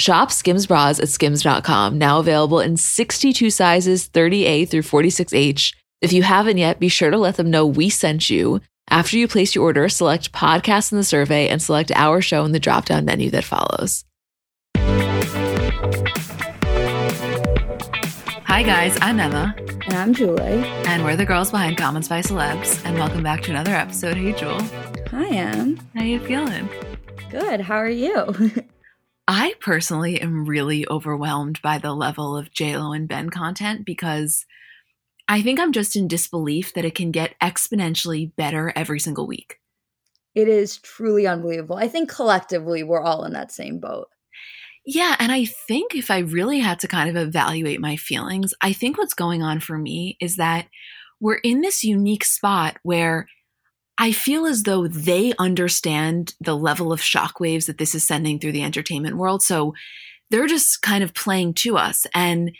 Shop Skims bras at skims.com, now available in 62 sizes 30A through 46H. If you haven't yet, be sure to let them know we sent you. After you place your order, select podcast in the survey and select our show in the drop down menu that follows. Hi, guys, I'm Emma. And I'm Julie. And we're the girls behind Comments by Celebs. And welcome back to another episode. Hey, Jewel. Hi, Em. How are you feeling? Good. How are you? I personally am really overwhelmed by the level of JLo and Ben content because I think I'm just in disbelief that it can get exponentially better every single week. It is truly unbelievable. I think collectively we're all in that same boat. Yeah. And I think if I really had to kind of evaluate my feelings, I think what's going on for me is that we're in this unique spot where I feel as though they understand the level of shockwaves that this is sending through the entertainment world. So they're just kind of playing to us. And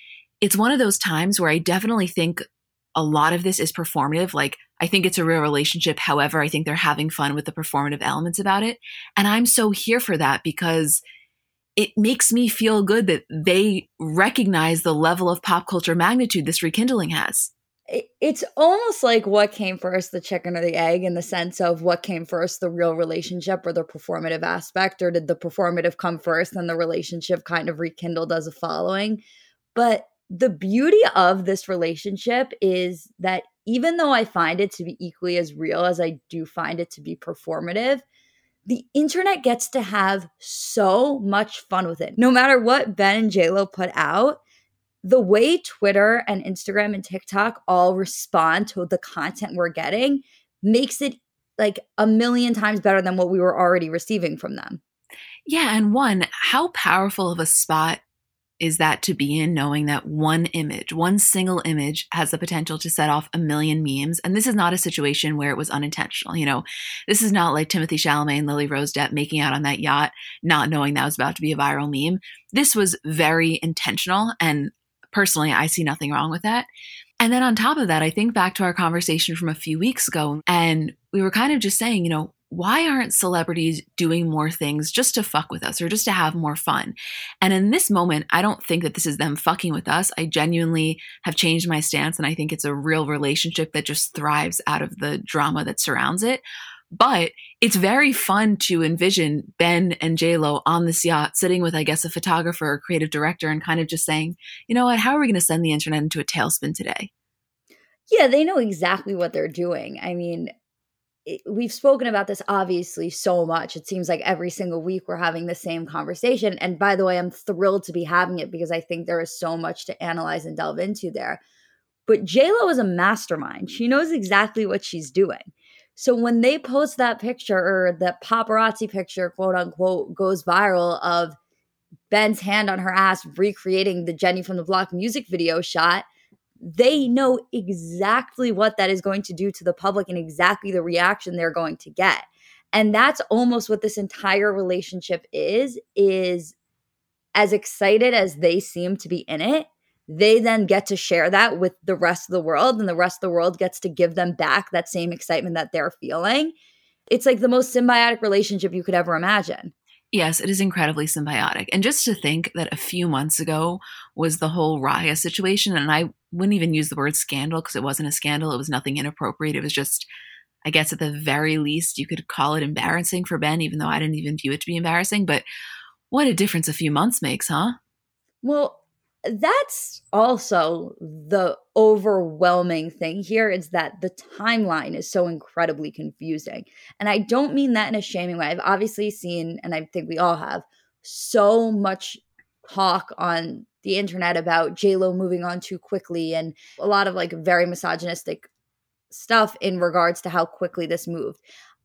it's one of those times where I definitely think a lot of this is performative. Like, I think it's a real relationship. However, I think they're having fun with the performative elements about it. And I'm so here for that because it makes me feel good that they recognize the level of pop culture magnitude this rekindling has. It's almost like what came first, the chicken or the egg, in the sense of what came first, the real relationship or the performative aspect, or did the performative come first and the relationship kind of rekindled as a following? But the beauty of this relationship is that even though I find it to be equally as real as I do find it to be performative, the internet gets to have so much fun with it. No matter what Ben and JLo put out, the way Twitter and Instagram and TikTok all respond to the content we're getting makes it like a million times better than what we were already receiving from them. Yeah. And one, how powerful of a spot is that to be in knowing that one image, one single image has the potential to set off a million memes. And this is not a situation where it was unintentional. You know, this is not like Timothée Chalamet and Lily Rose Depp making out on that yacht, not knowing that was about to be a viral meme. This was very intentional. And personally, I see nothing wrong with that. And then on top of that, I think back to our conversation from a few weeks ago, and we were kind of just saying, you know, why aren't celebrities doing more things just to fuck with us or just to have more fun? And in this moment, I don't think that this is them fucking with us. I genuinely have changed my stance and I think it's a real relationship that just thrives out of the drama that surrounds it. But it's very fun to envision Ben and JLo on this yacht sitting with, I guess, a photographer or creative director and kind of just saying, you know what, how are we going to send the internet into a tailspin today? Yeah, they know exactly what they're doing. I mean, we've spoken about this obviously so much. It seems like every single week we're having the same conversation. And by the way, I'm thrilled to be having it because I think there is so much to analyze and delve into there. But JLo is a mastermind. She knows exactly what she's doing. So when they post that picture or that paparazzi picture, quote unquote, goes viral of Ben's hand on her ass recreating the Jenny from the Block music video shot, they know exactly what that is going to do to the public and exactly the reaction they're going to get. And that's almost what this entire relationship is is as excited as they seem to be in it they then get to share that with the rest of the world and the rest of the world gets to give them back that same excitement that they're feeling it's like the most symbiotic relationship you could ever imagine Yes, it is incredibly symbiotic. And just to think that a few months ago was the whole Raya situation, and I wouldn't even use the word scandal because it wasn't a scandal. It was nothing inappropriate. It was just, I guess, at the very least, you could call it embarrassing for Ben, even though I didn't even view it to be embarrassing. But what a difference a few months makes, huh? Well, that's also the overwhelming thing here is that the timeline is so incredibly confusing. And I don't mean that in a shaming way. I've obviously seen, and I think we all have, so much talk on the internet about JLo moving on too quickly and a lot of like very misogynistic stuff in regards to how quickly this moved.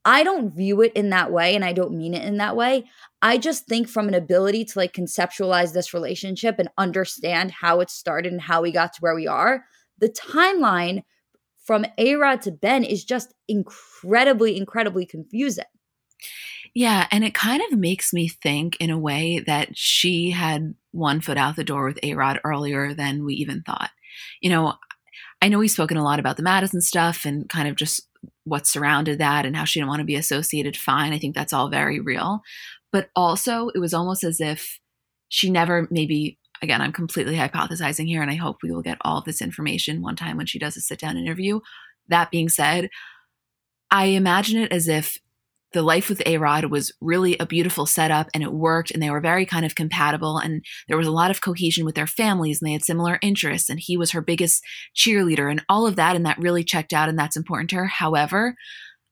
I don't view it in that way and I don't mean it in that way. I just think from an ability to like conceptualize this relationship and understand how it started and how we got to where we are, the timeline from A Rod to Ben is just incredibly, incredibly confusing. Yeah, and it kind of makes me think in a way that she had one foot out the door with A Rod earlier than we even thought. You know, I know we've spoken a lot about the Madison stuff and kind of just what surrounded that and how she didn't want to be associated. Fine. I think that's all very real. But also, it was almost as if she never maybe again, I'm completely hypothesizing here, and I hope we will get all this information one time when she does a sit down interview. That being said, I imagine it as if the life with A Rod was really a beautiful setup and it worked, and they were very kind of compatible, and there was a lot of cohesion with their families, and they had similar interests, and he was her biggest cheerleader, and all of that, and that really checked out, and that's important to her. However,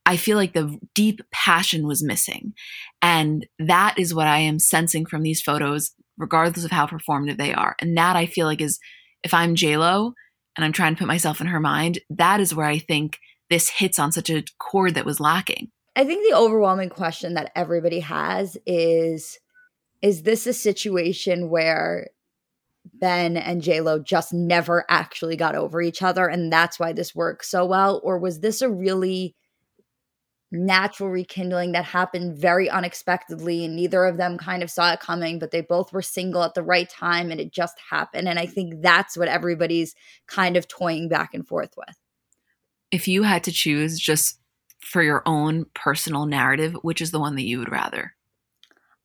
I feel like the deep passion was missing. And that is what I am sensing from these photos, regardless of how performative they are. And that I feel like is, if I'm JLo and I'm trying to put myself in her mind, that is where I think this hits on such a chord that was lacking. I think the overwhelming question that everybody has is Is this a situation where Ben and J Lo just never actually got over each other and that's why this works so well? Or was this a really natural rekindling that happened very unexpectedly and neither of them kind of saw it coming but they both were single at the right time and it just happened and i think that's what everybody's kind of toying back and forth with if you had to choose just for your own personal narrative which is the one that you would rather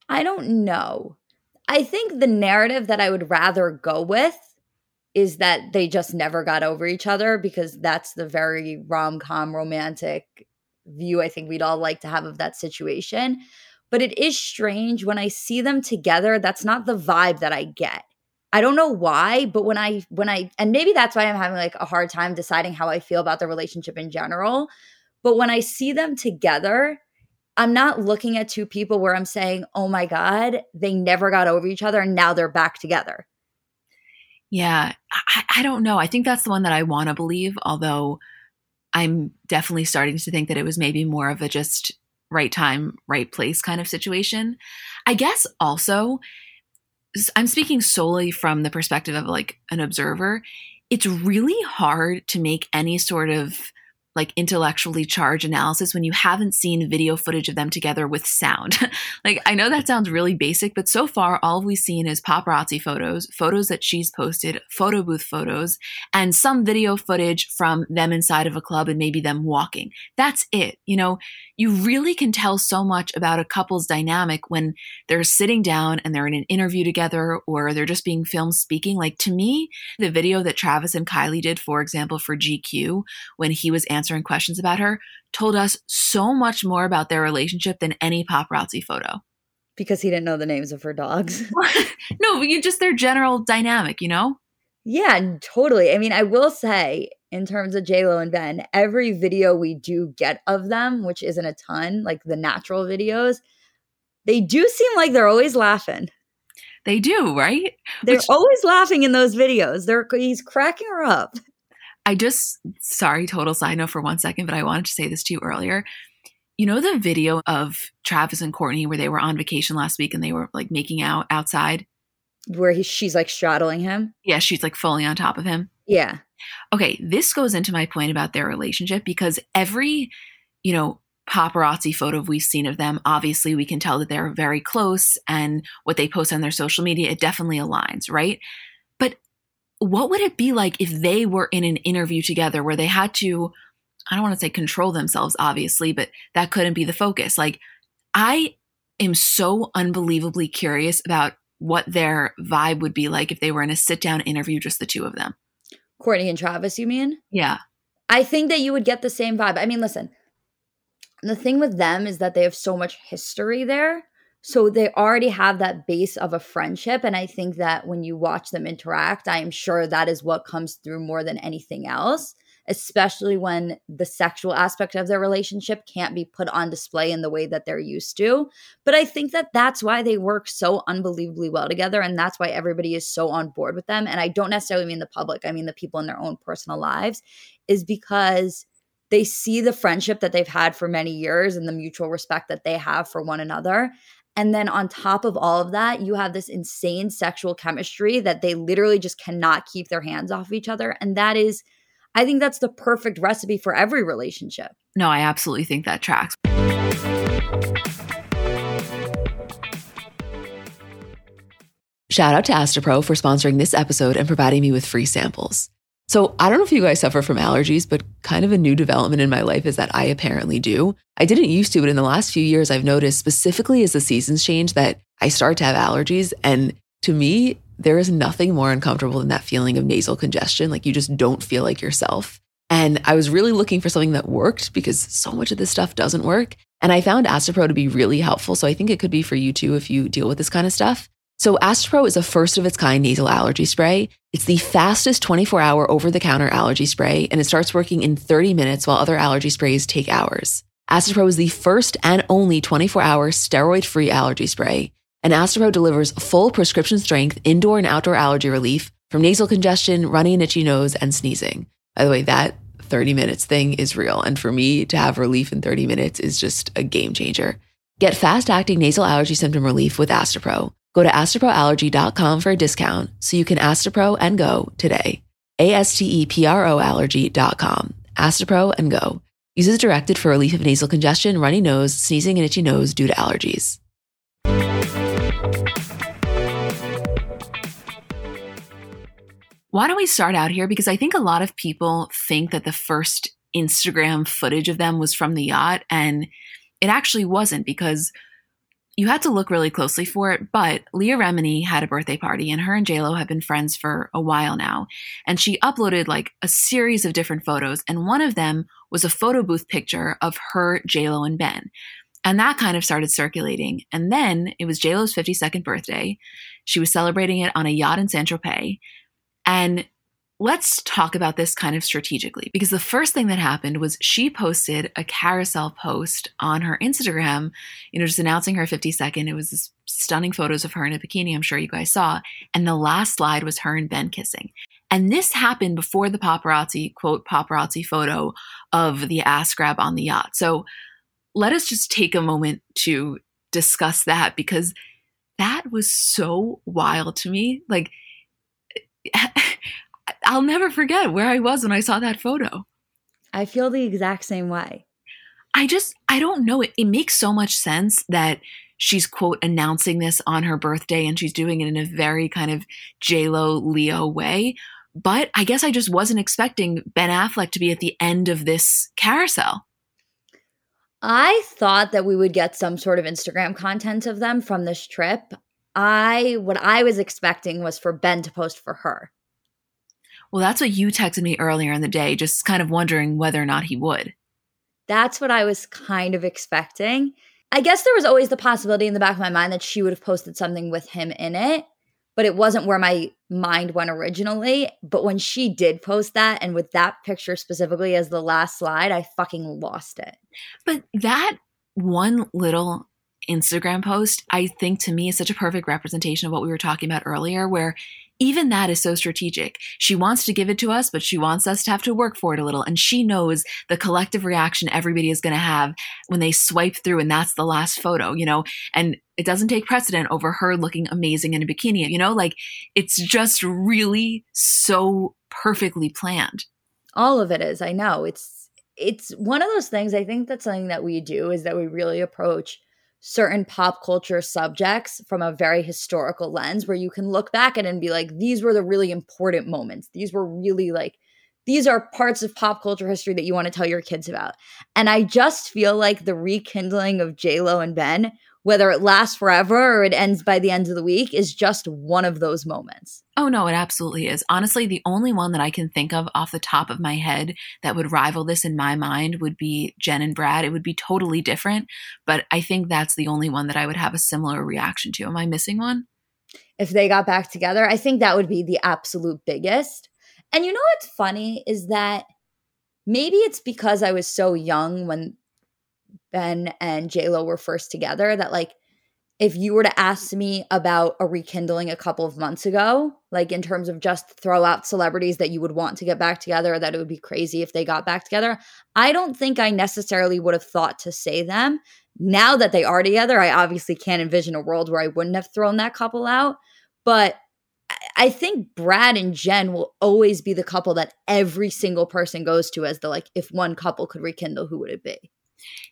i don't know i think the narrative that i would rather go with is that they just never got over each other because that's the very rom-com romantic view I think we'd all like to have of that situation. But it is strange when I see them together, that's not the vibe that I get. I don't know why, but when I when I and maybe that's why I'm having like a hard time deciding how I feel about the relationship in general. But when I see them together, I'm not looking at two people where I'm saying, "Oh my god, they never got over each other and now they're back together." Yeah, I, I don't know. I think that's the one that I want to believe, although I'm definitely starting to think that it was maybe more of a just right time, right place kind of situation. I guess also, I'm speaking solely from the perspective of like an observer. It's really hard to make any sort of like intellectually charged analysis when you haven't seen video footage of them together with sound. like I know that sounds really basic, but so far all we've seen is paparazzi photos, photos that she's posted, photo booth photos, and some video footage from them inside of a club and maybe them walking. That's it. You know, you really can tell so much about a couple's dynamic when they're sitting down and they're in an interview together or they're just being filmed speaking. Like to me, the video that Travis and Kylie did, for example, for GQ when he was answering questions about her told us so much more about their relationship than any paparazzi photo. Because he didn't know the names of her dogs. no, you just their general dynamic, you know? Yeah, totally. I mean, I will say, in terms of JLo and Ben, every video we do get of them, which isn't a ton, like the natural videos, they do seem like they're always laughing. They do, right? They're which, always laughing in those videos. They're he's cracking her up. I just, sorry, total side note for one second, but I wanted to say this to you earlier. You know the video of Travis and Kourtney where they were on vacation last week and they were like making out outside? Where he, she's like straddling him? Yeah, she's like fully on top of him. Yeah. Okay, this goes into my point about their relationship because every, you know, paparazzi photo we've seen of them, obviously we can tell that they're very close and what they post on their social media, it definitely aligns, right? But what would it be like if they were in an interview together where they had to, I don't want to say control themselves, obviously, but that couldn't be the focus. Like, I am so unbelievably curious about what their vibe would be like if they were in a sit down interview, just the two of them. Kourtney and Travis, you mean? Yeah. I think that you would get the same vibe. I mean, listen, the thing with them is that they have so much history there. So they already have that base of a friendship. And I think that when you watch them interact, I am sure that is what comes through more than anything else especially when the sexual aspect of their relationship can't be put on display in the way that they're used to. But I think that that's why they work so unbelievably well together. And that's why everybody is so on board with them. And I don't necessarily mean the public, I mean the people in their own personal lives, is because they see the friendship that they've had for many years and the mutual respect that they have for one another. And then on top of all of that, you have this insane sexual chemistry that they literally just cannot keep their hands off each other. And that is I think that's the perfect recipe for every relationship. No, I absolutely think that tracks. Shout out to Astepro for sponsoring this episode and providing me with free samples. So, I don't know if you guys suffer from allergies, but kind of a new development in my life is that I apparently do. I didn't used to, but in the last few years, I've noticed specifically as the seasons change that I start to have allergies. And to me, there is nothing more uncomfortable than that feeling of nasal congestion. Like you just don't feel like yourself. And I was really looking for something that worked because so much of this stuff doesn't work. And I found Astepro to be really helpful. So I think it could be for you too if you deal with this kind of stuff. So Astepro is a first of its kind nasal allergy spray. It's the fastest 24 hour over the counter allergy spray, and it starts working in 30 minutes while other allergy sprays take hours. Astepro is the first and only 24 hour steroid free allergy spray. And Astepro delivers full prescription strength indoor and outdoor allergy relief from nasal congestion, runny and itchy nose, and sneezing. By the way, that 30 minutes thing is real. And for me to have relief in 30 minutes is just a game changer. Get fast acting nasal allergy symptom relief with Astepro. Go to asteproallergy.com for a discount so you can Astepro and go today. A S T E P R O allergy.com. Astepro and go. Uses directed for relief of nasal congestion, runny nose, sneezing, and itchy nose due to allergies. Why don't we start out here? Because I think a lot of people think that the first Instagram footage of them was from the yacht, and it actually wasn't because you had to look really closely for it. But Leah Remini had a birthday party, and her and JLo have been friends for a while now. And she uploaded like a series of different photos, and one of them was a photo booth picture of her, JLo, and Ben. And that kind of started circulating. And then it was JLo's 52nd birthday. She was celebrating it on a yacht in Saint Tropez. And let's talk about this kind of strategically because the first thing that happened was she posted a carousel post on her Instagram, you know, just announcing her 52nd. It was this stunning photos of her in a bikini, I'm sure you guys saw. And the last slide was her and Ben kissing. And this happened before the paparazzi, quote, paparazzi photo of the ass grab on the yacht. So let us just take a moment to discuss that because that was so wild to me. Like, I'll never forget where I was when I saw that photo. I feel the exact same way. I just, I don't know. It, it makes so much sense that she's, quote, announcing this on her birthday and she's doing it in a very kind of JLo Leo way. But I guess I just wasn't expecting Ben Affleck to be at the end of this carousel. I thought that we would get some sort of Instagram content of them from this trip. I what I was expecting was for Ben to post for her. Well, that's what you texted me earlier in the day, just kind of wondering whether or not he would. That's what I was kind of expecting. I guess there was always the possibility in the back of my mind that she would have posted something with him in it, but it wasn't where my mind went originally. But when she did post that, and with that picture specifically as the last slide, I fucking lost it. But that one little Instagram post, I think to me is such a perfect representation of what we were talking about earlier, where even that is so strategic. She wants to give it to us, but she wants us to have to work for it a little. And she knows the collective reaction everybody is going to have when they swipe through and that's the last photo, you know, and it doesn't take precedent over her looking amazing in a bikini, you know, like it's just really so perfectly planned. All of it is. I know. It's, it's one of those things. I think that's something that we do is that we really approach certain pop culture subjects from a very historical lens where you can look back at it and be like, these were the really important moments. These were really like, these are parts of pop culture history that you want to tell your kids about. And I just feel like the rekindling of j Lo and Ben whether it lasts forever or it ends by the end of the week is just one of those moments. Oh, no, it absolutely is. Honestly, the only one that I can think of off the top of my head that would rival this in my mind would be Jen and Brad. It would be totally different, but I think that's the only one that I would have a similar reaction to. Am I missing one? If they got back together, I think that would be the absolute biggest. And you know what's funny is that maybe it's because I was so young when Ben and J Lo were first together that like if you were to ask me about a rekindling a couple of months ago, like in terms of just throw out celebrities that you would want to get back together, that it would be crazy if they got back together, I don't think I necessarily would have thought to say them. Now that they are together, I obviously can't envision a world where I wouldn't have thrown that couple out. But I think Brad and Jen will always be the couple that every single person goes to as the like, if one couple could rekindle, who would it be?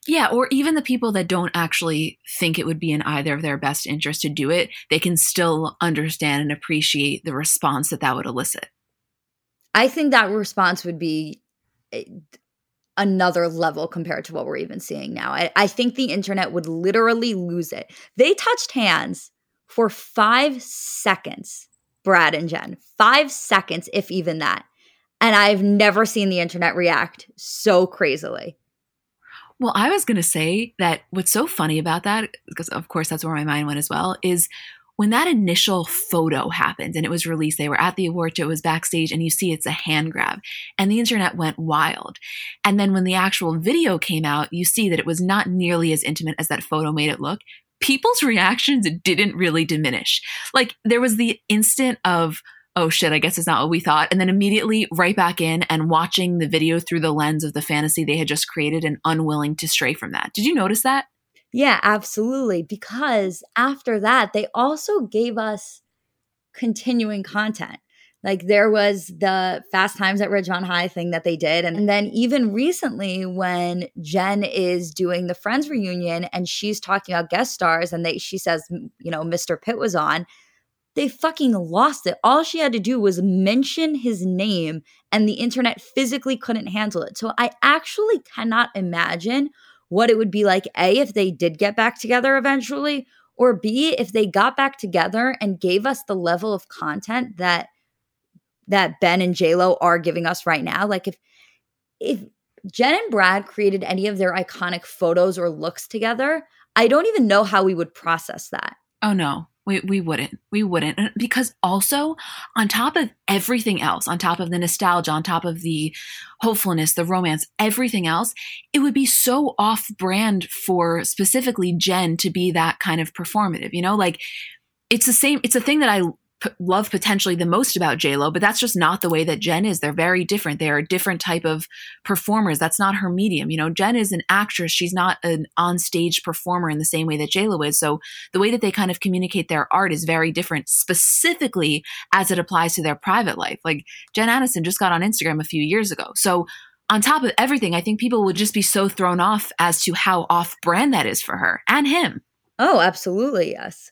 Yeah, or even the people that don't actually think it would be in either of their best interest to do it, they can still understand and appreciate the response that that would elicit. I think that response would be eh, another level compared to what we're even seeing now. I, I think the internet would literally lose it. They touched hands for five seconds, Brad and Jen, five seconds, if even that. And I've never seen the internet react so crazily. Well, I was going to say that what's so funny about that, because of course that's where my mind went as well, is when that initial photo happened and it was released, they were at the award show, it was backstage, and you see it's a hand grab, and the internet went wild. And then when the actual video came out, you see that it was not nearly as intimate as that photo made it look. People's reactions didn't really diminish. Like there was the instant of, oh shit, I guess it's not what we thought. And then immediately right back in and watching the video through the lens of the fantasy they had just created and unwilling to stray from that. Did you notice that? Yeah, absolutely. Because after that, they also gave us continuing content. Like there was the Fast Times at Ridgemont High thing that they did. And then even recently, when Jen is doing the Friends reunion and she's talking about guest stars and they she says, you know, Mr. Pitt was on, they fucking lost it. All she had to do was mention his name, and the internet physically couldn't handle it. So I actually cannot imagine what it would be like A, if they did get back together eventually, or B, if they got back together and gave us the level of content that that Ben and JLo are giving us right now. Like if if Jen and Brad created any of their iconic photos or looks together, I don't even know how we would process that. Oh no. We, we wouldn't. We wouldn't. Uh, because also, on top of everything else, on top of the nostalgia, on top of the hopefulness, the romance, everything else, it would be so off brand for specifically Jen to be that kind of performative. You know, like it's the same, it's a thing that I p- love potentially the most about Lo, but that's just not the way that Jen is. They're very different. They are a different type of performers. That's not her medium. You know, Jen is an actress. She's not an on-stage performer in the same way that Lo is. So the way that they kind of communicate their art is very different, specifically as it applies to their private life. Like Jen Aniston just got on Instagram a few years ago. So on top of everything, I think people would just be so thrown off as to how off brand that is for her and him. Oh, absolutely. Yes.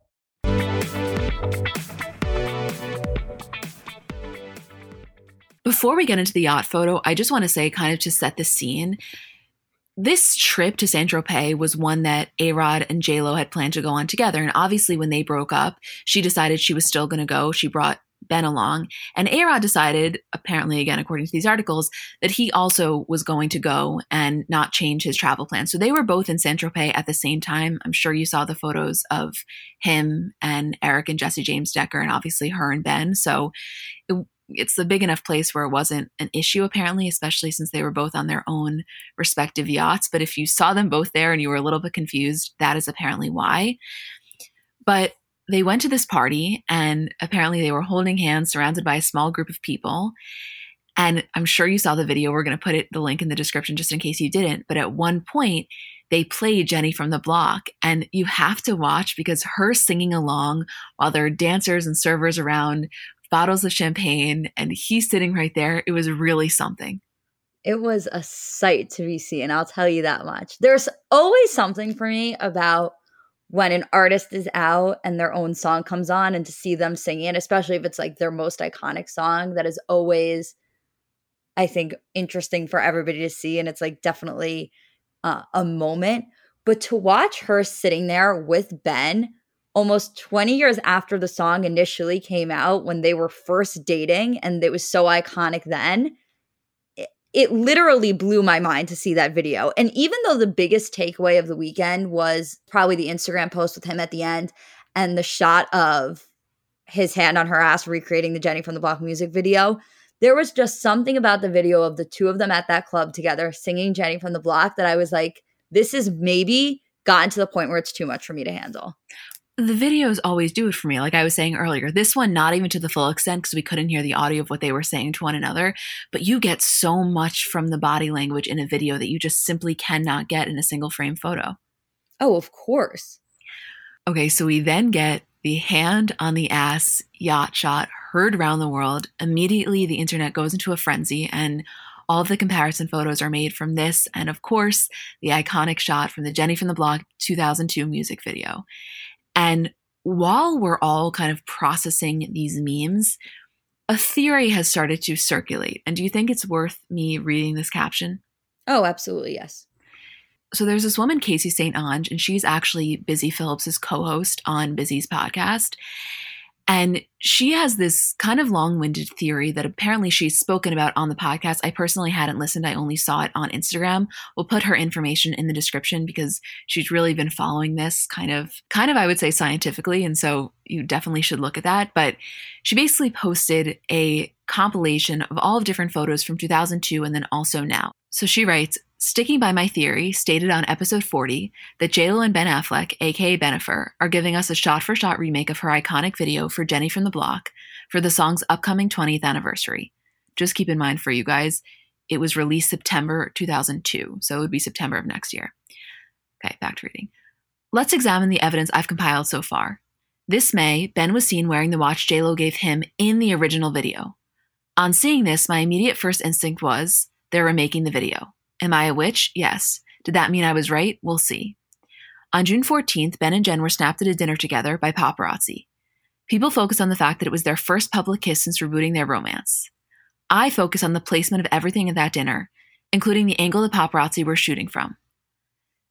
Before we get into the yacht photo, I just want to say, kind of to set the scene, this trip to Saint Tropez was one that A Rod and J Lo had planned to go on together. And obviously, when they broke up, she decided she was still going to go. She brought Ben along. And A Rod decided, apparently, again, according to these articles, that he also was going to go and not change his travel plan. So they were both in Saint Tropez at the same time. I'm sure you saw the photos of him and Eric and Jessie James Decker, and obviously her and Ben. So it, it's a big enough place where it wasn't an issue, apparently, especially since they were both on their own respective yachts. But if you saw them both there and you were a little bit confused, that is apparently why. But they went to this party and apparently they were holding hands surrounded by a small group of people. And I'm sure you saw the video. We're going to put it the link in the description just in case you didn't. But at one point, they played Jenny from the Block, and you have to watch because her singing along while there are dancers and servers around, bottles of champagne, and he's sitting right there. It was really something. It was a sight to be seen. I'll tell you that much. There's always something for me about when an artist is out and their own song comes on and to see them singing, especially if it's like their most iconic song, that is always, I think, interesting for everybody to see. And it's like definitely uh, a moment. But to watch her sitting there with Ben almost 20 years after the song initially came out, when they were first dating and it was so iconic then, it literally blew my mind to see that video. And even though the biggest takeaway of the weekend was probably the Instagram post with him at the end and the shot of his hand on her ass recreating the Jenny from the Block music video, there was just something about the video of the two of them at that club together singing Jenny from the Block that I was like, this is maybe gotten to the point where it's too much for me to handle the videos always do it for me. Like I was saying earlier, this one, not even to the full extent because we couldn't hear the audio of what they were saying to one another, but you get so much from the body language in a video that you just simply cannot get in a single frame photo. Oh, of course. Okay, so we then get the hand on the ass yacht shot heard around the world. Immediately, the internet goes into a frenzy, and all of the comparison photos are made from this, and of course, the iconic shot from the Jenny from the Block 2002 music video. And while we're all kind of processing these memes, a theory has started to circulate. And do you think it's worth me reading this caption? Oh, absolutely, yes. So there's this woman, Caissie St. Onge, and she's actually Busy Phillips's co-host on Busy's podcast. And she has this kind of long winded theory that apparently she's spoken about on the podcast. I personally hadn't listened, I only saw it on Instagram. We'll put her information in the description because she's really been following this kind of, kind of, I would say, scientifically. And so you definitely should look at that. But she basically posted a compilation of all of different photos from 2002 and then also now. So she writes, Sticking by my theory, stated on episode 40, that JLo and Ben Affleck, aka Bennifer, are giving us a shot for shot remake of her iconic video for Jenny from the Block for the song's upcoming 20th anniversary. Just keep in mind for you guys, it was released September 2002, so it would be September of next year. Okay, back to reading. Let's examine the evidence I've compiled so far. This May, Ben was seen wearing the watch JLo gave him in the original video. On seeing this, my immediate first instinct was they're remaking the video. Am I a witch? Yes. Did that mean I was right? We'll see. On June 14th, Ben and Jen were snapped at a dinner together by paparazzi. People focus on the fact that it was their first public kiss since rebooting their romance. I focus on the placement of everything at that dinner, including the angle the paparazzi were shooting from.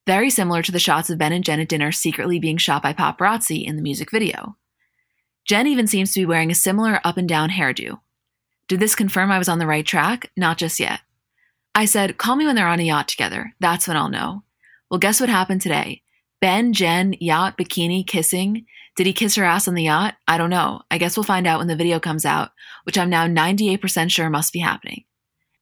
Very similar to the shots of Ben and Jen at dinner secretly being shot by paparazzi in the music video. Jen even seems to be wearing a similar up and down hairdo. Did this confirm I was on the right track? Not just yet. I said, Call me when they're on a yacht together. That's when I'll know. Well, guess what happened today? Ben, Jen, yacht, bikini, kissing. Did he kiss her ass on the yacht? I don't know. I guess we'll find out when the video comes out, which I'm now 98% sure must be happening.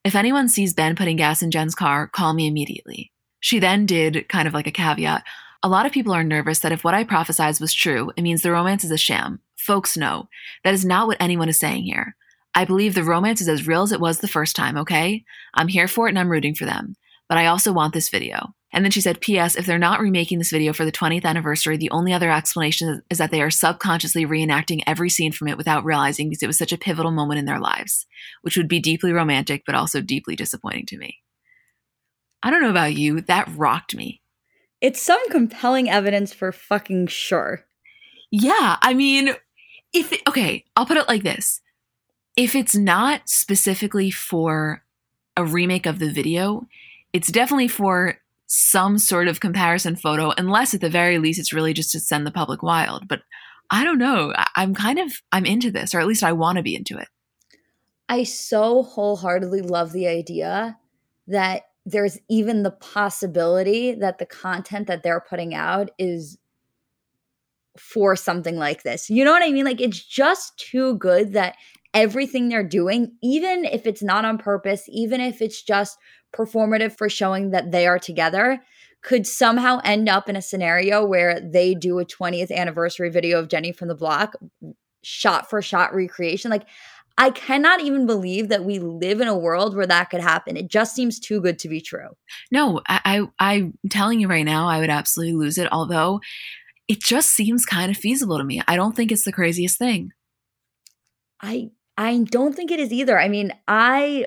If anyone sees Ben putting gas in Jen's car, call me immediately. She then did kind of like a caveat. A lot of people are nervous that if what I prophesized was true, it means the romance is a sham. Folks know. That is not what anyone is saying here. I believe the romance is as real as it was the first time, okay? I'm here for it and I'm rooting for them. But I also want this video. And then she said, P.S. If they're not remaking this video for the 20th anniversary, the only other explanation is that they are subconsciously reenacting every scene from it without realizing because it was such a pivotal moment in their lives, which would be deeply romantic, but also deeply disappointing to me. I don't know about you, that rocked me. It's some compelling evidence for fucking sure. Yeah. I mean, if, it, okay, I'll put it like this if it's not specifically for a remake of the video, it's definitely for some sort of comparison photo, unless at the very least it's really just to send the public wild. But I don't know. I'm kind of I'm into this, or at least I want to be into it. I so wholeheartedly love the idea that there's even the possibility that the content that they're putting out is for something like this. You know what I mean? Like it's just too good that everything they're doing, even if it's not on purpose, even if it's just performative for showing that they are together could somehow end up in a scenario where they do a 20th anniversary video of Jenny from the block shot for shot recreation like I cannot even believe that we live in a world where that could happen. It just seems too good to be true. No, I, I I'm telling you right now, I would absolutely lose it. Although it just seems kind of feasible to me. I don't think it's the craziest thing. I I don't think it is either. I mean, I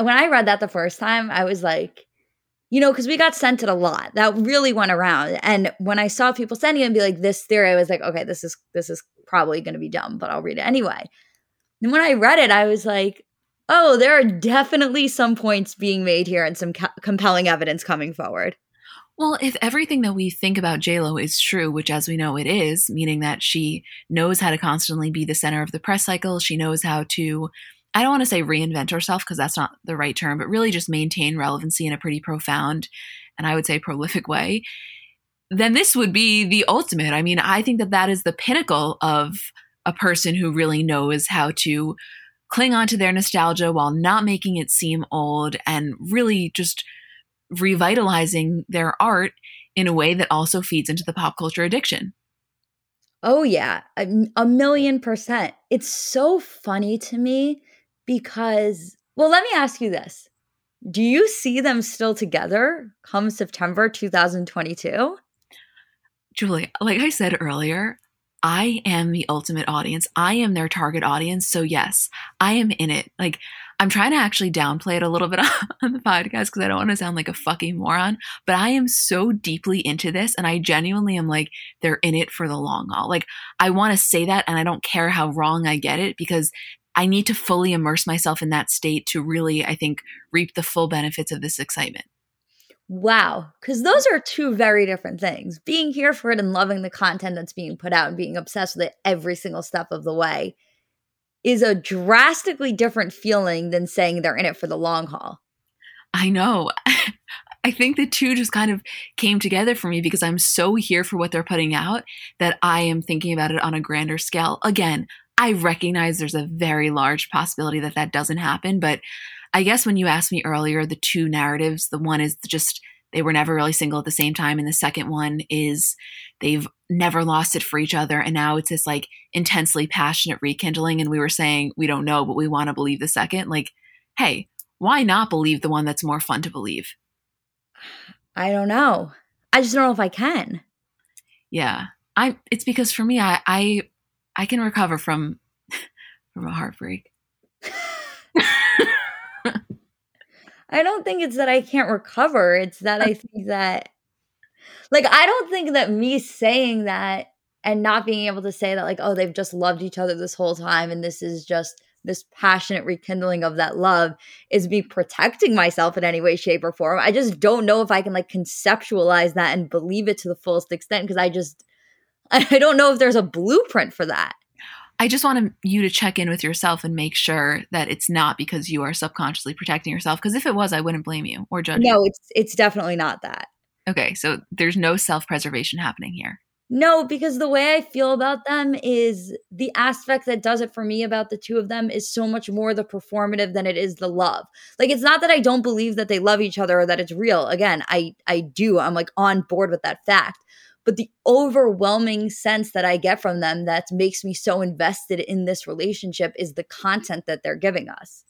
when I read that the first time, I was like, you know, because we got sent it a lot. That really went around. And when I saw people sending it and be like, this theory, I was like, okay, this is this is probably gonna be dumb, but I'll read it anyway. And when I read it, I was like, oh, there are definitely some points being made here and some co- compelling evidence coming forward. Well, if everything that we think about JLo is true, which as we know it is, meaning that she knows how to constantly be the center of the press cycle, she knows how to I don't want to say reinvent herself because that's not the right term, but really just maintain relevancy in a pretty profound and I would say prolific way, then this would be the ultimate. I mean, I think that that is the pinnacle of a person who really knows how to cling on to their nostalgia while not making it seem old and really just revitalizing their art in a way that also feeds into the pop culture addiction. Oh, yeah, a, a million percent. It's so funny to me because, well, let me ask you this. Do you see them still together come September 2022? Julie, like I said earlier, I am the ultimate audience. I am their target audience. So, yes, I am in it. Like, I'm trying to actually downplay it a little bit on the podcast because I don't want to sound like a fucking moron, but I am so deeply into this and I genuinely am like, they're in it for the long haul. Like, I want to say that and I don't care how wrong I get it because I need to fully immerse myself in that state to really, I think, reap the full benefits of this excitement. Wow. Because those are two very different things. Being here for it and loving the content that's being put out and being obsessed with it every single step of the way is a drastically different feeling than saying they're in it for the long haul. I know. I think the two just kind of came together for me because I'm so here for what they're putting out that I am thinking about it on a grander scale. Again, I recognize there's a very large possibility that that doesn't happen. But I guess when you asked me earlier, the two narratives, the one is just they were never really single at the same time. And the second one is they've never lost it for each other. And now it's this like intensely passionate rekindling. And we were saying, we don't know, but we want to believe the second. Like, hey, why not believe the one that's more fun to believe? I don't know. I just don't know if I can. Yeah. I it's because for me I I I can recover from from a heartbreak. I don't think it's that I can't recover. It's that I think that like I don't think that me saying that and not being able to say that like oh they've just loved each other this whole time and this is just this passionate rekindling of that love is me protecting myself in any way shape or form. I just don't know if I can like conceptualize that and believe it to the fullest extent because I just I don't know if there's a blueprint for that. I just want you to check in with yourself and make sure that it's not because you are subconsciously protecting yourself. Because if it was, I wouldn't blame you or judge. No, you. it's it's definitely not that. Okay, so there's no self preservation happening here. No, because the way I feel about them is the aspect that does it for me about the two of them is so much more the performative than it is the love. Like it's not that I don't believe that they love each other or that it's real. Again, I I do. I'm like on board with that fact but the overwhelming sense that I get from them that makes me so invested in this relationship is the content that they're giving us.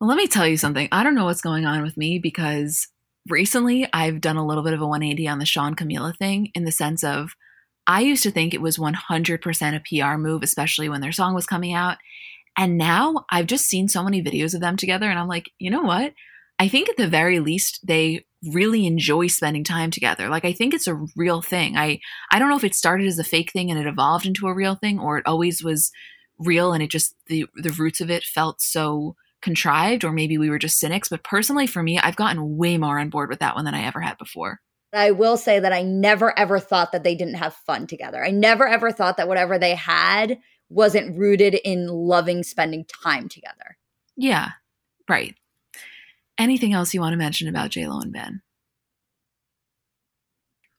Well, let me tell you something. I don't know what's going on with me because recently I've done a little bit of a 180 on the Shawn Camila thing in the sense of I used to think it was 100% a PR move, especially when their song was coming out. And now I've just seen so many videos of them together, and I'm like, you know what? I think at the very least, they really enjoy spending time together. Like I think it's a real thing. I I don't know if it started as a fake thing and it evolved into a real thing or it always was real and it just the the roots of it felt so contrived or maybe we were just cynics, but personally for me, I've gotten way more on board with that one than I ever had before. I will say that I never ever thought that they didn't have fun together. I never ever thought that whatever they had wasn't rooted in loving spending time together. Yeah. Right. Anything else you want to mention about JLo and Ben?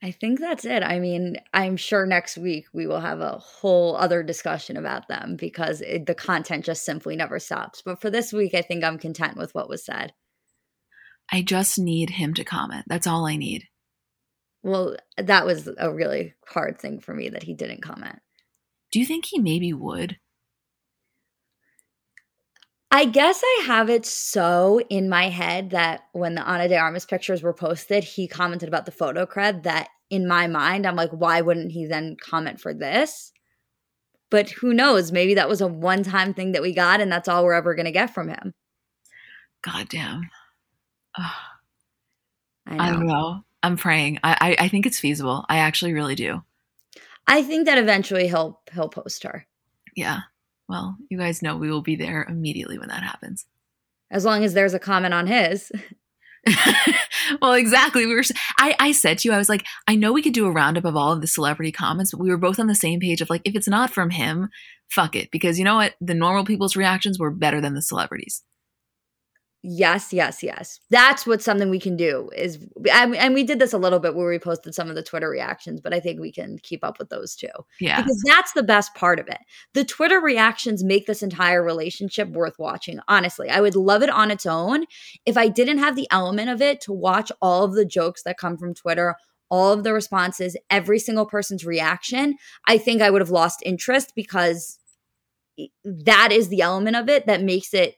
I think that's it. I mean, I'm sure next week we will have a whole other discussion about them because it, the content just simply never stops. But for this week, I think I'm content with what was said. I just need him to comment. That's all I need. Well, that was a really hard thing for me that he didn't comment. Do you think he maybe would? I guess I have it so in my head that when the Ana de Armas pictures were posted, he commented about the photo cred that in my mind, I'm like, why wouldn't he then comment for this? But who knows? Maybe that was a one time thing that we got and that's all we're ever going to get from him. God damn. I, I, don't know. I'm praying. I, I I think it's feasible. I actually really do. I think that eventually he'll he'll post her. Yeah. Well, you guys know we will be there immediately when that happens. As long as there's a comment on his. well, exactly. We were. I I said to you, I was like, I know we could do a roundup of all of the celebrity comments, but we were both on the same page of like, if it's not from him, fuck it, because you know what, the normal people's reactions were better than the celebrities. Yes, yes, yes. That's what something we can do is, and we did this a little bit where we posted some of the Twitter reactions, but I think we can keep up with those too. Yeah. Because that's the best part of it. The Twitter reactions make this entire relationship worth watching. Honestly, I would love it on its own if I didn't have the element of it to watch all of the jokes that come from Twitter, all of the responses, every single person's reaction. I think I would have lost interest because that is the element of it that makes it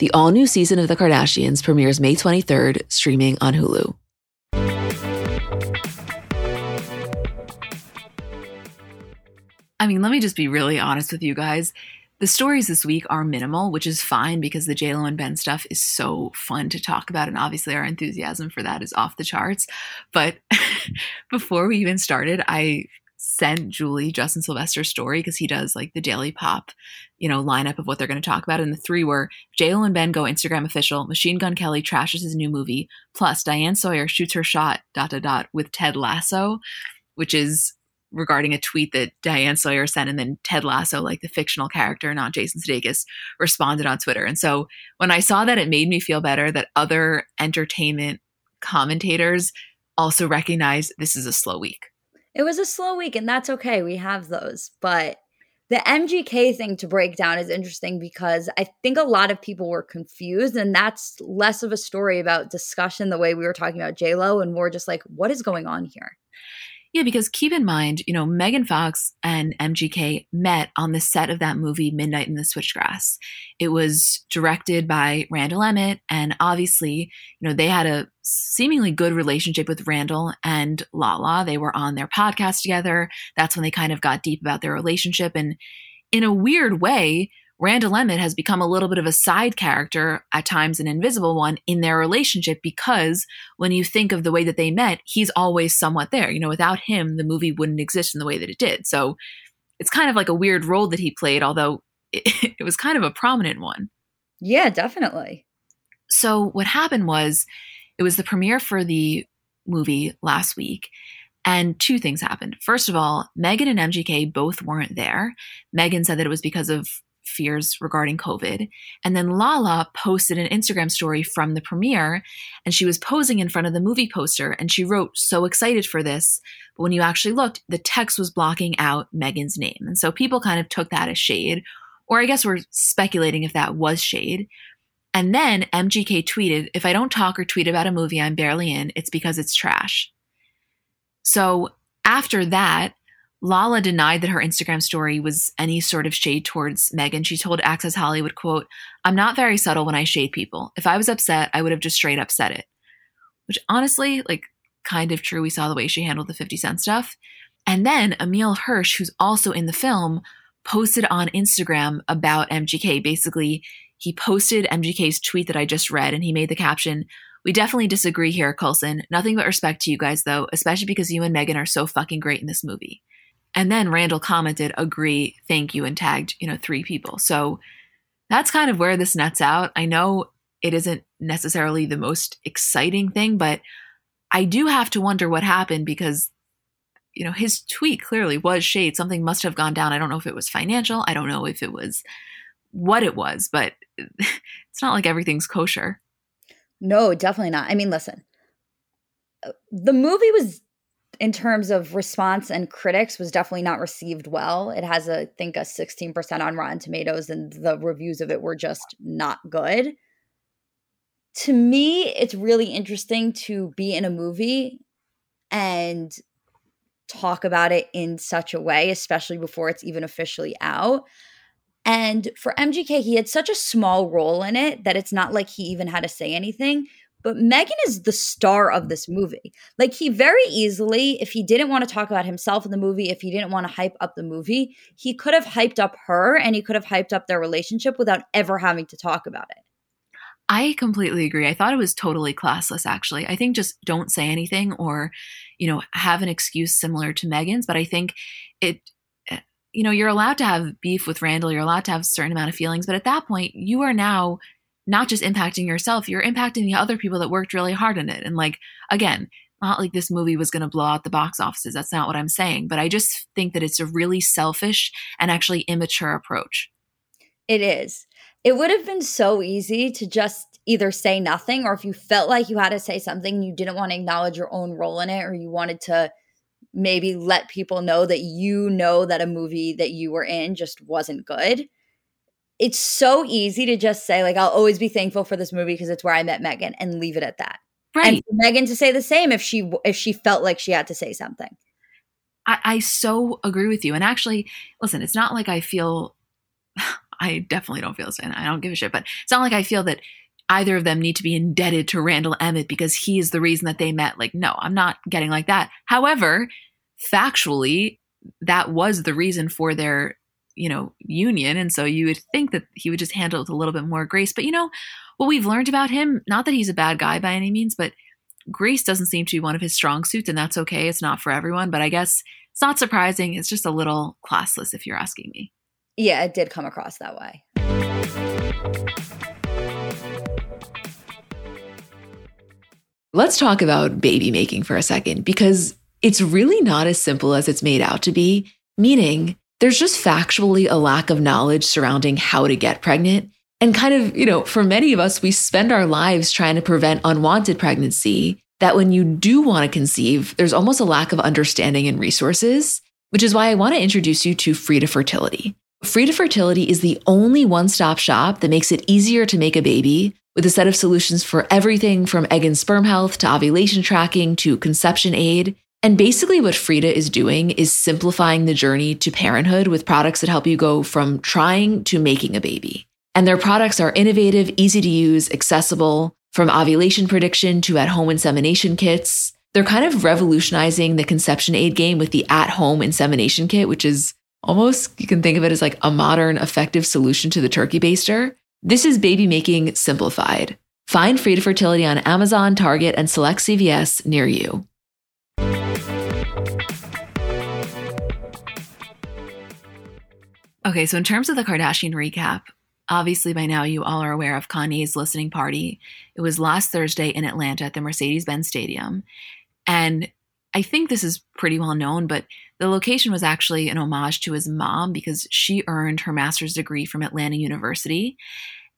The all new season of The Kardashians premieres May 23rd, streaming on Hulu. I mean, let me just be really honest with you guys. The stories this week are minimal, which is fine because the JLo and Ben stuff is so fun to talk about. And obviously, our enthusiasm for that is off the charts. But before we even started, I sent Julie Justin Sylvester's story because he does like the Daily Pop, you know, lineup of what they're going to talk about. And the three were JLo and Ben go Instagram official, Machine Gun Kelly trashes his new movie, plus Diane Sawyer shoots her shot, dot, dot, dot, with Ted Lasso, which is regarding a tweet that Diane Sawyer sent. And then Ted Lasso, like the fictional character, not Jason Sudeikis, responded on Twitter. And so when I saw that, it made me feel better that other entertainment commentators also recognize this is a slow week it was a slow week, and that's okay. We have those. But the MGK thing to break down is interesting because I think a lot of people were confused, and that's less of a story about discussion the way we were talking about Lo, and more just like what is going on here. Yeah, because keep in mind, you know, Megan Fox and MGK met on the set of that movie, Midnight in the Switchgrass. It was directed by Randall Emmett, and obviously, you know, they had a seemingly good relationship with Randall and Lala. They were on their podcast together. That's when they kind of got deep about their relationship. And in a weird way, Randall Emmett has become a little bit of a side character, at times an invisible one, in their relationship because when you think of the way that they met, he's always somewhat there. You know, without him, the movie wouldn't exist in the way that it did. So it's kind of like a weird role that he played, although it, it was kind of a prominent one. Yeah, definitely. So what happened was it was the premiere for the movie last week. And two things happened. First of all, Megan and MGK both weren't there. Megan said that it was because of fears regarding COVID. And then Lala posted an Instagram story from the premiere, and she was posing in front of the movie poster, and she wrote, So excited for this. But when you actually looked, the text was blocking out Megan's name. And so people kind of took that as shade, or I guess we're speculating if that was shade. And then MGK tweeted, If I don't talk or tweet about a movie I'm barely in, it's because it's trash. So after that, Lala denied that her Instagram story was any sort of shade towards Megan. She told Access Hollywood, quote, I'm not very subtle when I shade people. If I was upset, I would have just straight up said it. Which honestly, like, kind of true. We saw the way she handled the 50 Cent stuff. And then Emile Hirsch, who's also in the film, posted on Instagram about MGK. Basically, he posted MGK's tweet that I just read and he made the caption, We definitely disagree here, Colson. Nothing but respect to you guys, though, especially because you and Megan are so fucking great in this movie. And then Randall commented, agree, thank you, and tagged, you know, three people. So that's kind of where this nets out. I know it isn't necessarily the most exciting thing, but I do have to wonder what happened because, you know, his tweet clearly was shade. Something must have gone down. I don't know if it was financial. I don't know if it was what it was, but it's not like everything's kosher. No, definitely not. I mean, listen, uh, the movie was in terms of response and critics was definitely not received well. It has a, I think a 16% on Rotten Tomatoes and the reviews of it were just not good. To me, it's really interesting to be in a movie and talk about it in such a way, especially before it's even officially out. And for MGK, he had such a small role in it that it's not like he even had to say anything, but Megan is the star of this movie. Like he very easily, if he didn't want to talk about himself in the movie, if he didn't want to hype up the movie, he could have hyped up her and he could have hyped up their relationship without ever having to talk about it. I completely agree. I thought it was totally classless, actually. I think just don't say anything or, you know, have an excuse similar to Megan's. But I think it, eh, you know, you're allowed to have beef with Randall. You're allowed to have a certain amount of feelings. But at that point, you are now not just impacting yourself, you're impacting the other people that worked really hard in it. And like, again, not like this movie was going to blow out the box offices. That's not what I'm saying. But I just think that it's a really selfish and actually immature approach. It is. It would have been so easy to just either say nothing or if you felt like you had to say something, you didn't want to acknowledge your own role in it or you wanted to maybe let people know that you know that a movie that you were in just wasn't good it's so easy to just say like I'll always be thankful for this movie because it's where I met Megan and leave it at that. Right. And Megan to say the same if she if she felt like she had to say something. I, I so agree with you. And actually, listen, it's not like I feel I definitely don't feel this and I don't give a shit, but it's not like I feel that either of them need to be indebted to Randall Emmett because he is the reason that they met. Like, no, I'm not getting like that. However, factually, that was the reason for their you know, union. And so you would think that he would just handle it with a little bit more grace. But you know, what we've learned about him, not that he's a bad guy by any means, but grace doesn't seem to be one of his strong suits, and that's okay. It's not for everyone, but I guess it's not surprising. It's just a little classless if you're asking me. Yeah, it did come across that way. Let's talk about baby making for a second because it's really not as simple as it's made out to be, meaning there's just factually a lack of knowledge surrounding how to get pregnant. And kind of, you know, for many of us, we spend our lives trying to prevent unwanted pregnancy. That when you do want to conceive, there's almost a lack of understanding and resources, which is why I want to introduce you to Frida Fertility. Frida Fertility is the only one stop shop that makes it easier to make a baby with a set of solutions for everything from egg and sperm health to ovulation tracking to conception aid. And basically, what Frida is doing is simplifying the journey to parenthood with products that help you go from trying to making a baby. And their products are innovative, easy to use, accessible, from ovulation prediction to at home insemination kits. They're kind of revolutionizing the conception aid game with the at home insemination kit, which is almost, you can think of it as like a modern, effective solution to the turkey baster. This is baby making simplified. Find Frida Fertility on Amazon, Target, and select CVS near you. Okay, so in terms of the Kardashian recap, obviously by now you all are aware of Kanye's listening party. It was last Thursday in Atlanta at the Mercedes Benz Stadium. And I think this is pretty well known, but the The location was actually an homage to his mom because she earned her master's degree from Atlanta University.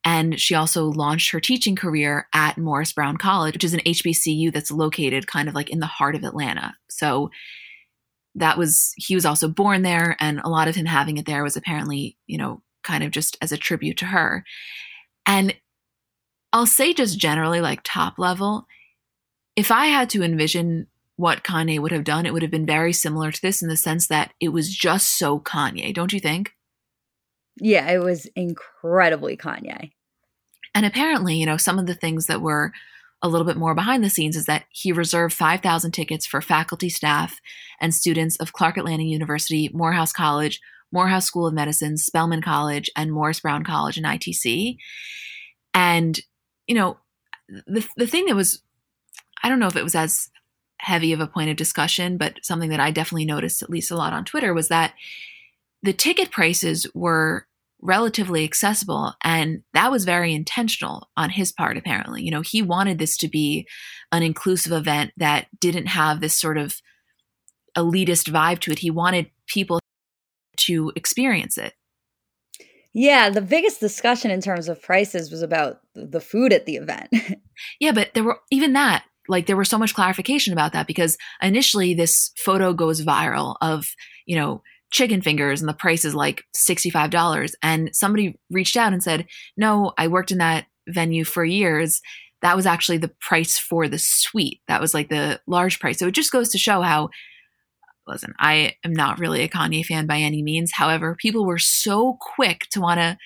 And she also launched her teaching career at Morris Brown College, which is an HBCU that's located kind of like in the heart of Atlanta. So that was, he was also born there. And a lot of him having it there was apparently, you know, kind of just as a tribute to her. And I'll say just generally, like top level, if I had to envision what Kanye would have done, it would have been very similar to this in the sense that it was just so Kanye, don't you think? Yeah, it was incredibly Kanye. And apparently, you know, some of the things that were a little bit more behind the scenes is that he reserved 5,000 tickets for faculty, staff, and students of Clark Atlanta University, Morehouse College, Morehouse School of Medicine, Spelman College, and Morris Brown College and ITC. And, you know, the, the thing that was, I don't know if it was as heavy of a point of discussion, but something that I definitely noticed at least a lot on Twitter was that the ticket prices were relatively accessible and that was very intentional on his part apparently. You know he wanted this to be an inclusive event that didn't have this sort of elitist vibe to it. He wanted people to experience it. Yeah the biggest discussion in terms of prices was about the food at the event. Yeah but there were even that like there was so much clarification about that because initially this photo goes viral of you know chicken fingers and the price is like $65 and somebody reached out and said no i worked in that venue for years. That was actually the price for the suite. That was like the large price. So it just goes to show how listen i am not really a kanye fan by any means. However people were so quick to want to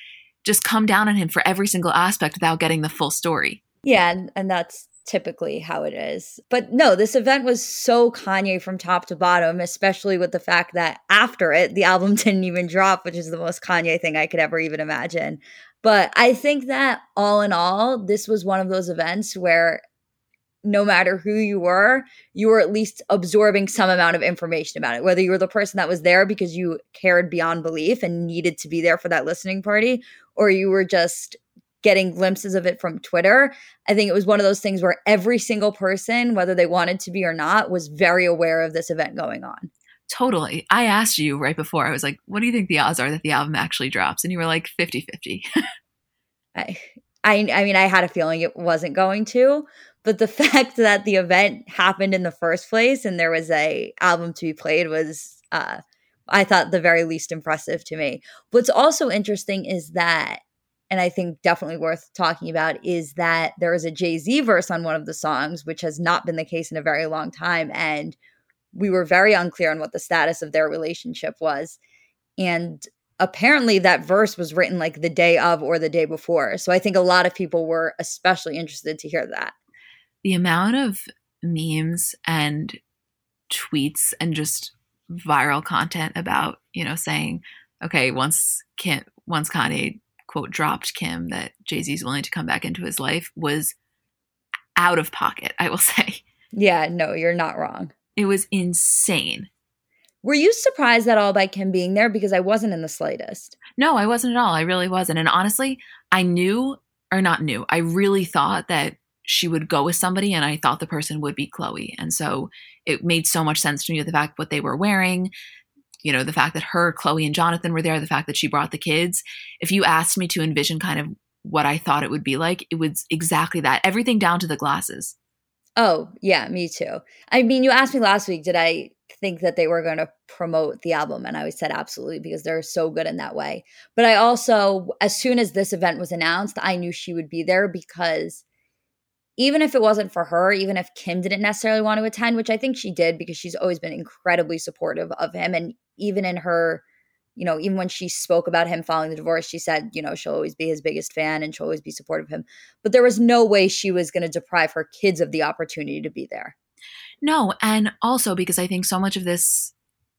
just come down on him for every single aspect without getting the full story. Yeah and, and that's typically how it is. But no, this event was so Kanye from top to bottom, especially with the fact that after it, the album didn't even drop, which is the most Kanye thing I could ever even imagine. But I think that all in all, this was one of those events where no matter who you were, you were at least absorbing some amount of information about it. Whether you were the person that was there because you cared beyond belief and needed to be there for that listening party, or you were just getting glimpses of it from Twitter. I think it was one of those things where every single person, whether they wanted to be or not, was very aware of this event going on. Totally. I asked you right before, I was like, what do you think the odds are that the album actually drops? And you were like 50 50. I, I, I mean, I had a feeling it wasn't going to, but the fact that the event happened in the first place and there was a album to be played was, uh, I thought the very least impressive to me. What's also interesting is that and I think definitely worth talking about is that there is a Jay Z verse on one of the songs, which has not been the case in a very long time. And we were very unclear on what the status of their relationship was. And apparently, that verse was written like the day of or the day before. So I think a lot of people were especially interested to hear that. The amount of memes and tweets and just viral content about, you know, saying, okay, once Kim, once Kanye quote dropped Kim that Jay Z is willing to come back into his life was out of pocket, I will say. Yeah, no, you're not wrong. It was insane. Were you surprised at all by Kim being there? Because I wasn't in the slightest. No, I wasn't at all. I really wasn't. And honestly, I knew, or not knew, I really thought that she would go with somebody and I thought the person would be Khloé. And so it made so much sense to me the fact what they were wearing, you know, the fact that her, Khloé, and Jonathan were there, the fact that she brought the kids. If you asked me to envision kind of what I thought it would be like, it was exactly that. Everything down to the glasses. Oh, yeah, me too. I mean, you asked me last week, did I think that they were going to promote the album? And I said absolutely because they're so good in that way. But I also, as soon as this event was announced, I knew she would be there because even if it wasn't for her, even if Kim didn't necessarily want to attend, which I think she did because she's always been incredibly supportive of him. And even in her, you know, even when she spoke about him following the divorce, she said, you know, she'll always be his biggest fan and she'll always be supportive of him. But there was no way she was going to deprive her kids of the opportunity to be there. No. And also because I think so much of this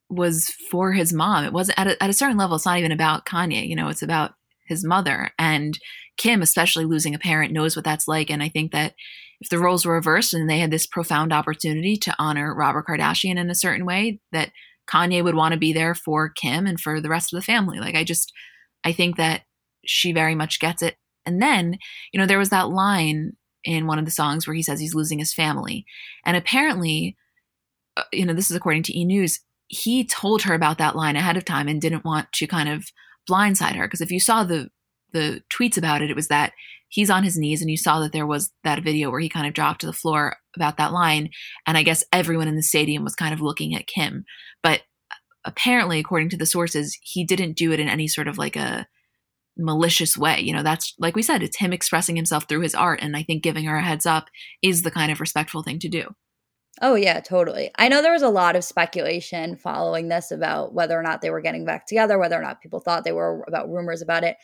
was for his mom. It wasn't at a, at a certain level, it's not even about Kanye, you know, it's about his mother. And Kim, especially losing a parent, knows what that's like. And I think that if the roles were reversed and they had this profound opportunity to honor Robert Kardashian in a certain way, that Kanye would want to be there for Kim and for the rest of the family. Like, I just, I think that she very much gets it. And then, you know, there was that line in one of the songs where he says he's losing his family. And apparently, uh, you know, this is according to E! News, he told her about that line ahead of time and didn't want to kind of blindside her because if you saw the the tweets about it it was that he's on his knees and you saw that there was that video where he kind of dropped to the floor about that line and i guess everyone in the stadium was kind of looking at kim but uh, apparently according to the sources he didn't do it in any sort of like a malicious way you know that's like we said it's him expressing himself through his art and i think giving her a heads up is the kind of respectful thing to do Oh, yeah, totally. I know there was a lot of speculation following this about whether or not they were getting back together, whether or not people thought they were about rumors about it.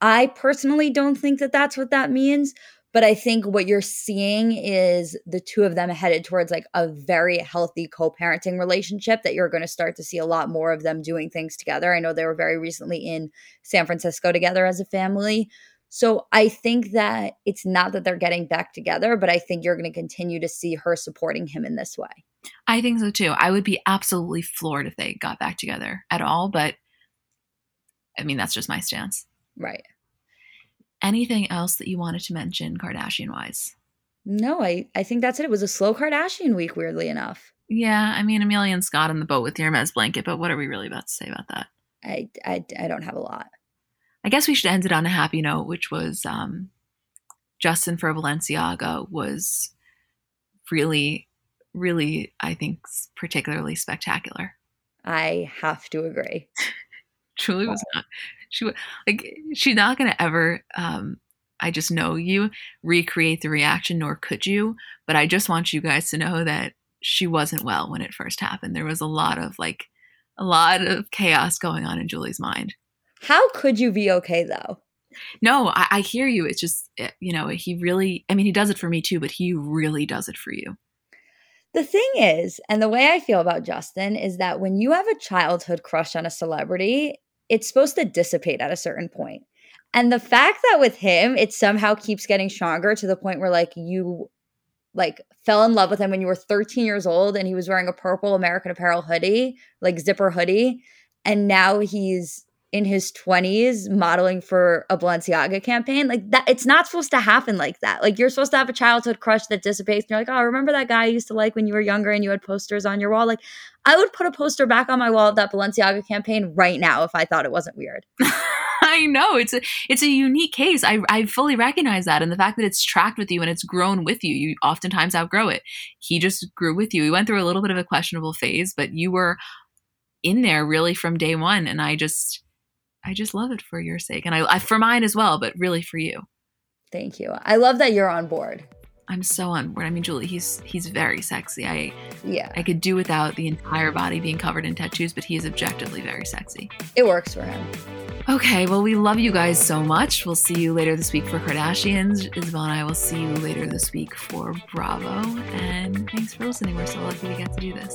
I personally don't think that that's what that means. But I think what you're seeing is the two of them headed towards like a very healthy co parenting relationship that you're going to start to see a lot more of them doing things together. I know they were very recently in San Francisco together as a family. So I think that it's not that they're getting back together, but I think you're going to continue to see her supporting him in this way. I think so too. I would be absolutely floored if they got back together at all, but I mean, that's just my stance. Right. Anything else that you wanted to mention Kardashian wise? No, I, I think that's it. It was a slow Kardashian week, weirdly enough. Yeah, I mean, Amelia and Scott in the boat with the Hermes blanket, but what are we really about to say about that? I, I, I don't have a lot. I guess we should end it on a happy note, which was um, Justin for Balenciaga was really, really, I think, particularly spectacular. I have to agree. Truly was not. She like she's not gonna ever. Um, I just know you recreate the reaction, nor could you. But I just want you guys to know that she wasn't well when it first happened. There was a lot of like a lot of chaos going on in Julie's mind. How could you be okay though? No, I, I hear you. It's just, eh, you know, he really, I mean, he does it for me too, but he really does it for you. The thing is, and the way I feel about Justin is that when you have a childhood crush on a celebrity, it's supposed to dissipate at a certain point. And the fact that with him, it somehow keeps getting stronger to the point where like you like fell in love with him when you were 13 years old and he was wearing a purple American Apparel hoodie, like zipper hoodie, and now he's in his 20s modeling for a Balenciaga campaign. Like that it's not supposed to happen like that. Like you're supposed to have a childhood crush that dissipates and you're like, "Oh, remember that guy I used to like when you were younger and you had posters on your wall?" Like I would put a poster back on my wall of that Balenciaga campaign right now if I thought it wasn't weird. I know it's a it's a unique case. I I fully recognize that, and the fact that it's tracked with you and it's grown with you. You oftentimes outgrow it. He just grew with you. He went through a little bit of a questionable phase, but you were in there really from day one. And I just I just love it for your sake, and I, I for mine as well, but really for you. Thank you. I love that you're on board. I'm so on board. I mean, Julie, he's he's very sexy. I yeah. I could do without the entire body being covered in tattoos, but he is objectively very sexy. It works for him. Okay, well, we love you guys so much. We'll see you later this week for Kardashians. Isabel and I will see you later this week for Bravo. And thanks for listening. We're so lucky we got to do this.